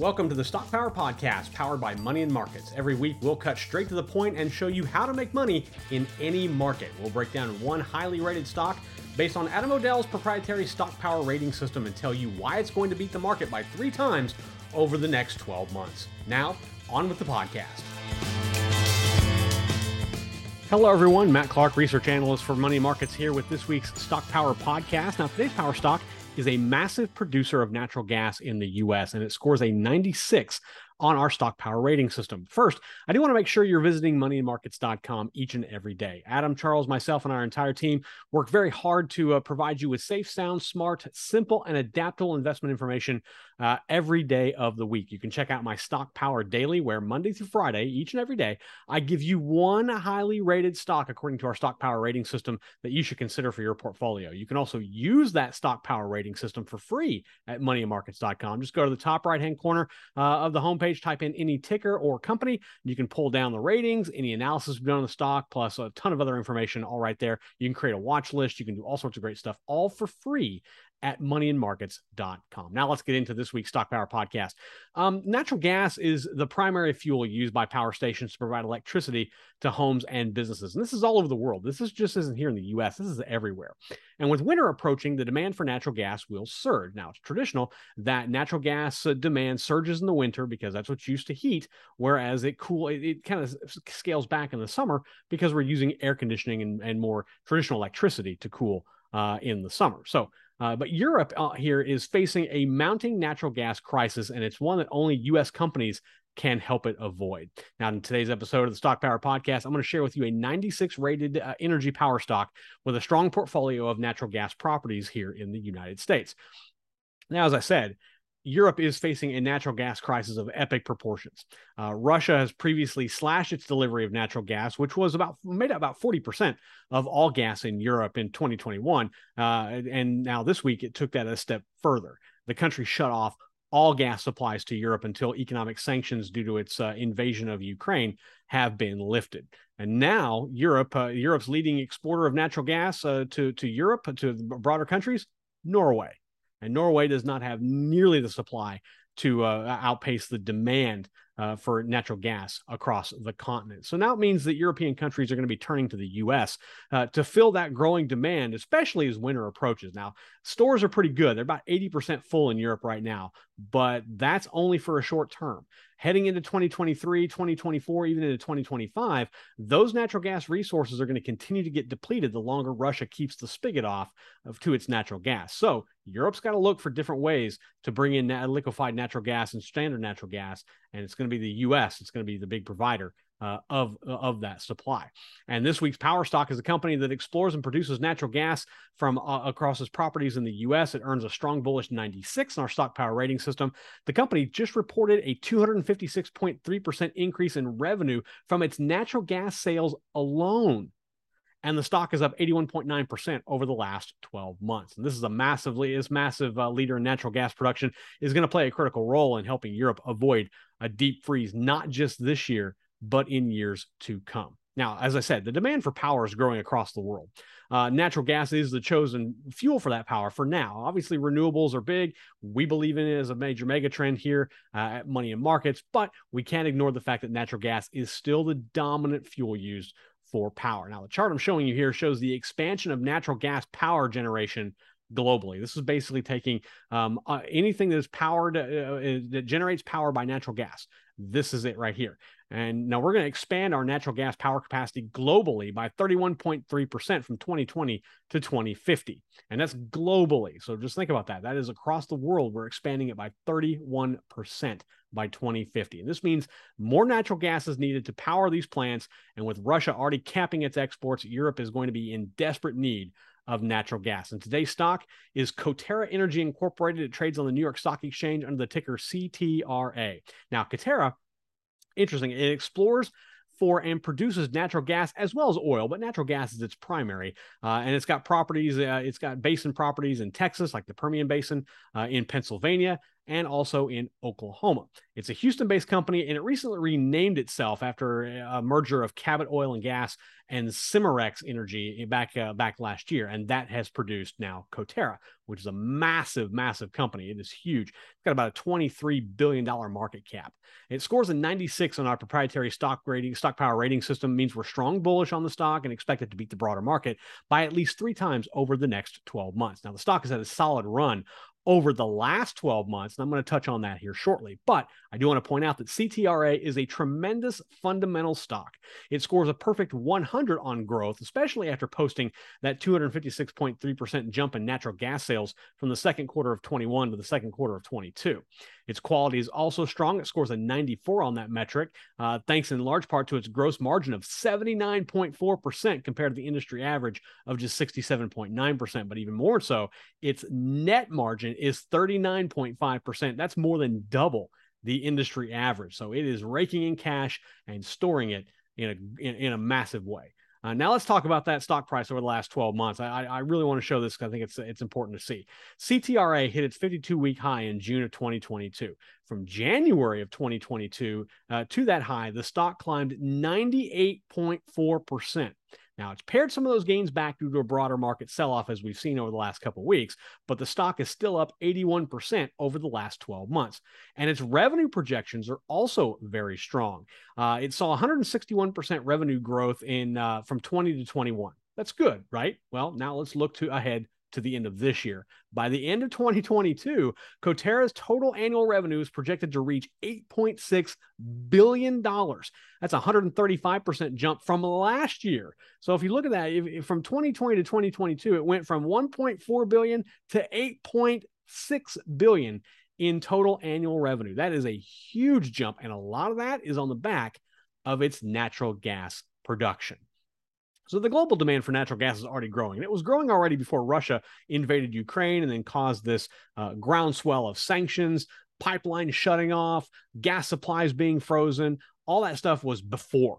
Welcome to the Stock Power Podcast, powered by Money and Markets. Every week, we'll cut straight to the point and show you how to make money in any market. We'll break down one highly rated stock based on Adam O'Dell's proprietary stock power rating system and tell you why it's going to beat the market by three times over the next 12 months. Now, on with the podcast. Hello, everyone. Matt Clark, research analyst for Money Markets, here with this week's Stock Power Podcast. Now, today's Power Stock is a massive producer of natural gas in the US, and it scores a 96 on our stock power rating system. First, I do want to make sure you're visiting moneyandmarkets.com each and every day. Adam, Charles, myself, and our entire team work very hard to uh, provide you with safe, sound, smart, simple, and adaptable investment information uh, every day of the week. You can check out my Stock Power Daily, where Monday through Friday, each and every day, I give you one highly rated stock according to our Stock Power rating system that you should consider for your portfolio. You can also use that Stock Power rating system for free at moneyandmarkets.com. Just go to the top right hand corner uh, of the homepage type in any ticker or company. You can pull down the ratings, any analysis we've done on the stock, plus a ton of other information all right there. You can create a watch list. You can do all sorts of great stuff, all for free at moneyandmarkets.com. Now let's get into this week's Stock Power podcast. Um, natural gas is the primary fuel used by power stations to provide electricity to homes and businesses. And this is all over the world. This is just isn't here in the US. This is everywhere. And with winter approaching, the demand for natural gas will surge. Now it's traditional that natural gas uh, demand surges in the winter because that's what's used to heat, whereas it cool it, it kind of scales back in the summer because we're using air conditioning and, and more traditional electricity to cool uh, in the summer. So uh, but Europe uh, here is facing a mounting natural gas crisis, and it's one that only U.S. companies can help it avoid. Now, in today's episode of the Stock Power Podcast, I'm going to share with you a 96 rated uh, energy power stock with a strong portfolio of natural gas properties here in the United States. Now, as I said, Europe is facing a natural gas crisis of epic proportions. Uh, Russia has previously slashed its delivery of natural gas, which was about made up about 40% of all gas in Europe in 2021. Uh, and now this week, it took that a step further. The country shut off all gas supplies to Europe until economic sanctions due to its uh, invasion of Ukraine have been lifted. And now Europe, uh, Europe's leading exporter of natural gas uh, to to Europe to broader countries, Norway. And Norway does not have nearly the supply to uh, outpace the demand uh, for natural gas across the continent. So now it means that European countries are going to be turning to the US uh, to fill that growing demand, especially as winter approaches. Now, stores are pretty good. They're about 80% full in Europe right now, but that's only for a short term heading into 2023, 2024, even into 2025, those natural gas resources are going to continue to get depleted the longer Russia keeps the spigot off of, to its natural gas. So Europe's got to look for different ways to bring in liquefied natural gas and standard natural gas. And it's going to be the US, it's going to be the big provider uh, of of that supply. And this week's Power Stock is a company that explores and produces natural gas from uh, across its properties in the U.S. It earns a strong bullish 96 in our stock power rating system. The company just reported a 256.3 percent increase in revenue from its natural gas sales alone. And the stock is up 81.9% over the last 12 months. And this is a massively, this massive uh, leader in natural gas production is going to play a critical role in helping Europe avoid a deep freeze, not just this year, but in years to come. Now, as I said, the demand for power is growing across the world. Uh, natural gas is the chosen fuel for that power for now. Obviously, renewables are big. We believe in it as a major mega trend here uh, at Money and Markets, but we can't ignore the fact that natural gas is still the dominant fuel used for power. Now, the chart I'm showing you here shows the expansion of natural gas power generation globally. This is basically taking um, uh, anything that is powered, uh, uh that generates power by natural gas. This is it right here. And now we're going to expand our natural gas power capacity globally by 31.3% from 2020 to 2050. And that's globally. So just think about that. That is across the world. We're expanding it by 31% by 2050. And this means more natural gas is needed to power these plants. And with Russia already capping its exports, Europe is going to be in desperate need of natural gas. And today's stock is Coterra Energy Incorporated. It trades on the New York Stock Exchange under the ticker CTRA. Now, Coterra interesting. It explores for and produces natural gas as well as oil, but natural gas is its primary. Uh, and it's got properties, uh, it's got basin properties in Texas, like the Permian Basin, uh, in Pennsylvania, and also in Oklahoma. It's a Houston based company and it recently renamed itself after a merger of Cabot Oil and Gas and Cimarex Energy back uh, back last year, and that has produced now Coterra, which is a massive, massive company. It is huge. It's got about a twenty-three billion dollar market cap. It scores a ninety-six on our proprietary stock rating, stock power rating system. Means we're strong bullish on the stock and expect it to beat the broader market by at least three times over the next twelve months. Now the stock has had a solid run over the last 12 months. And I'm going to touch on that here shortly. But I do want to point out that CTRA is a tremendous fundamental stock. It scores a perfect 100 on growth, especially after posting that 256.3% jump in natural gas sales from the second quarter of 21 to the second quarter of 22. Its quality is also strong. It scores a 94 on that metric, uh, thanks in large part to its gross margin of 79.4% compared to the industry average of just 67.9%. But even more so, its net margin is 39.5%. That's more than double the industry average. So it is raking in cash and storing it in a in, in a massive way. Uh, now let's talk about that stock price over the last 12 months. I, I really want to show this because I think it's it's important to see. CTRA hit its 52 week high in June of 2022. From January of 2022 uh, to that high, the stock climbed 98.4 percent. Now, it's pared some of those gains back due to a broader market sell off as we've seen over the last couple of weeks, but the stock is still up 81% over the last 12 months. And its revenue projections are also very strong. Uh, it saw 161% revenue growth in uh, from 20 to 21. That's good, right? Well, now let's look to ahead to the end of this year. By the end of 2022, Coterra's total annual revenue is projected to reach $8.6 billion. That's a 135% jump from last year. So if you look at that, if, if from 2020 to 2022, it went from 1.4 billion to 8.6 billion in total annual revenue. That is a huge jump. And a lot of that is on the back of its natural gas production. So the global demand for natural gas is already growing. And it was growing already before Russia invaded Ukraine and then caused this uh, groundswell of sanctions, pipelines shutting off, gas supplies being frozen. All that stuff was before.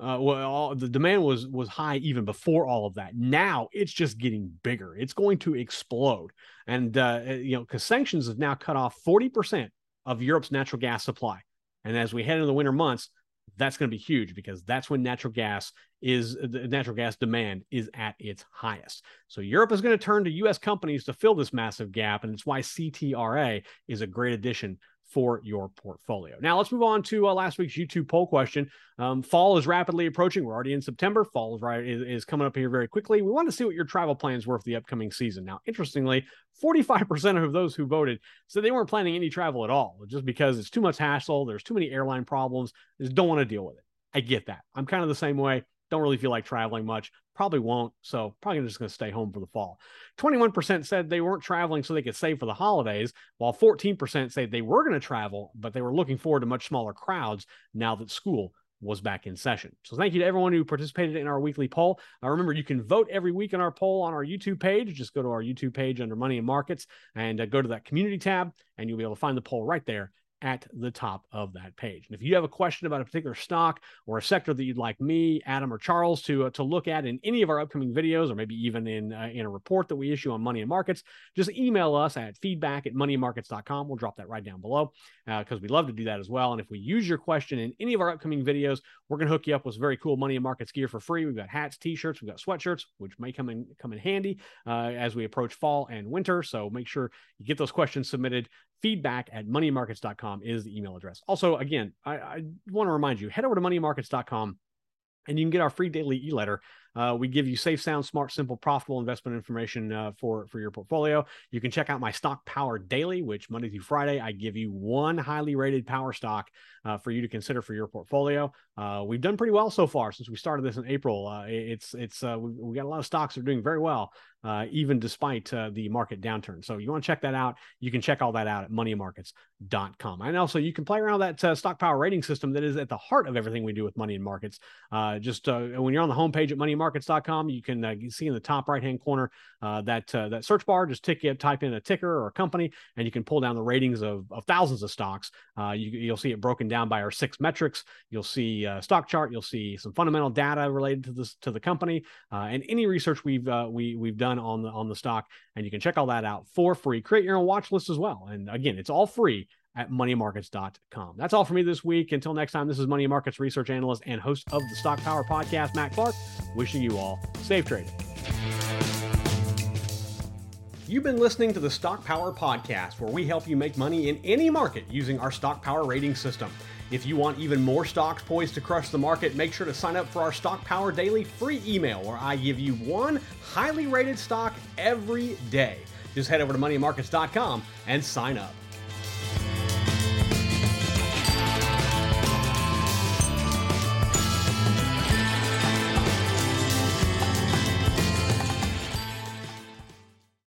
Uh, well, all, the demand was was high even before all of that. Now it's just getting bigger. It's going to explode, and uh, you know, because sanctions have now cut off forty percent of Europe's natural gas supply. And as we head into the winter months, that's going to be huge because that's when natural gas is uh, the natural gas demand is at its highest. So Europe is going to turn to US companies to fill this massive gap and it's why CTRA is a great addition for your portfolio. Now, let's move on to uh, last week's YouTube poll question. Um, fall is rapidly approaching. We're already in September. Fall is right is, is coming up here very quickly. We want to see what your travel plans were for the upcoming season. Now, interestingly, 45% of those who voted said they weren't planning any travel at all, just because it's too much hassle. There's too many airline problems. Just don't want to deal with it. I get that. I'm kind of the same way. Don't really feel like traveling much. Probably won't. So probably just going to stay home for the fall. 21% said they weren't traveling so they could save for the holidays, while 14% said they were going to travel, but they were looking forward to much smaller crowds now that school was back in session. So thank you to everyone who participated in our weekly poll. Uh, remember, you can vote every week in our poll on our YouTube page. Just go to our YouTube page under Money and Markets and uh, go to that community tab, and you'll be able to find the poll right there at the top of that page. And if you have a question about a particular stock or a sector that you'd like me, Adam, or Charles to uh, to look at in any of our upcoming videos, or maybe even in uh, in a report that we issue on Money and Markets, just email us at feedback at moneyandmarkets.com. We'll drop that right down below because uh, we love to do that as well. And if we use your question in any of our upcoming videos, we're going to hook you up with very cool Money and Markets gear for free. We've got hats, t-shirts, we've got sweatshirts, which may come in come in handy uh, as we approach fall and winter. So make sure you get those questions submitted feedback at moneymarkets.com is the email address. Also, again, I, I want to remind you head over to moneymarkets.com and you can get our free daily e-letter uh, we give you safe, sound, smart, simple, profitable investment information uh, for for your portfolio. You can check out my Stock Power Daily, which Monday through Friday I give you one highly rated power stock uh, for you to consider for your portfolio. Uh, we've done pretty well so far since we started this in April. Uh, it's it's uh, we, we, got a lot of stocks that are doing very well, even despite the market downturn. So you want to check that out? You can check all that out at moneymarkets.com. And also you can play around that stock power rating system that is at the heart of everything we do with money and markets. just when you're on the homepage at Money moneymarkets.com. You can uh, see in the top right hand corner uh, that uh, that search bar. Just tick, it. type in a ticker or a company, and you can pull down the ratings of, of thousands of stocks. Uh, you, will see it broken down by our six metrics. You'll see a stock chart. You'll see some fundamental data related to this to the company uh, and any research we've uh, we we've done on the on the stock. And you can check all that out for free. Create your own watch list as well. And again, it's all free at moneymarkets.com. That's all for me this week. Until next time, this is Money Markets research analyst and host of the Stock Power podcast, Matt Clark, wishing you all safe trading. You've been listening to the Stock Power podcast, where we help you make money in any market using our Stock Power rating system. If you want even more stocks poised to crush the market, make sure to sign up for our Stock Power Daily free email, where I give you one highly rated stock every day. Just head over to moneymarkets.com and sign up.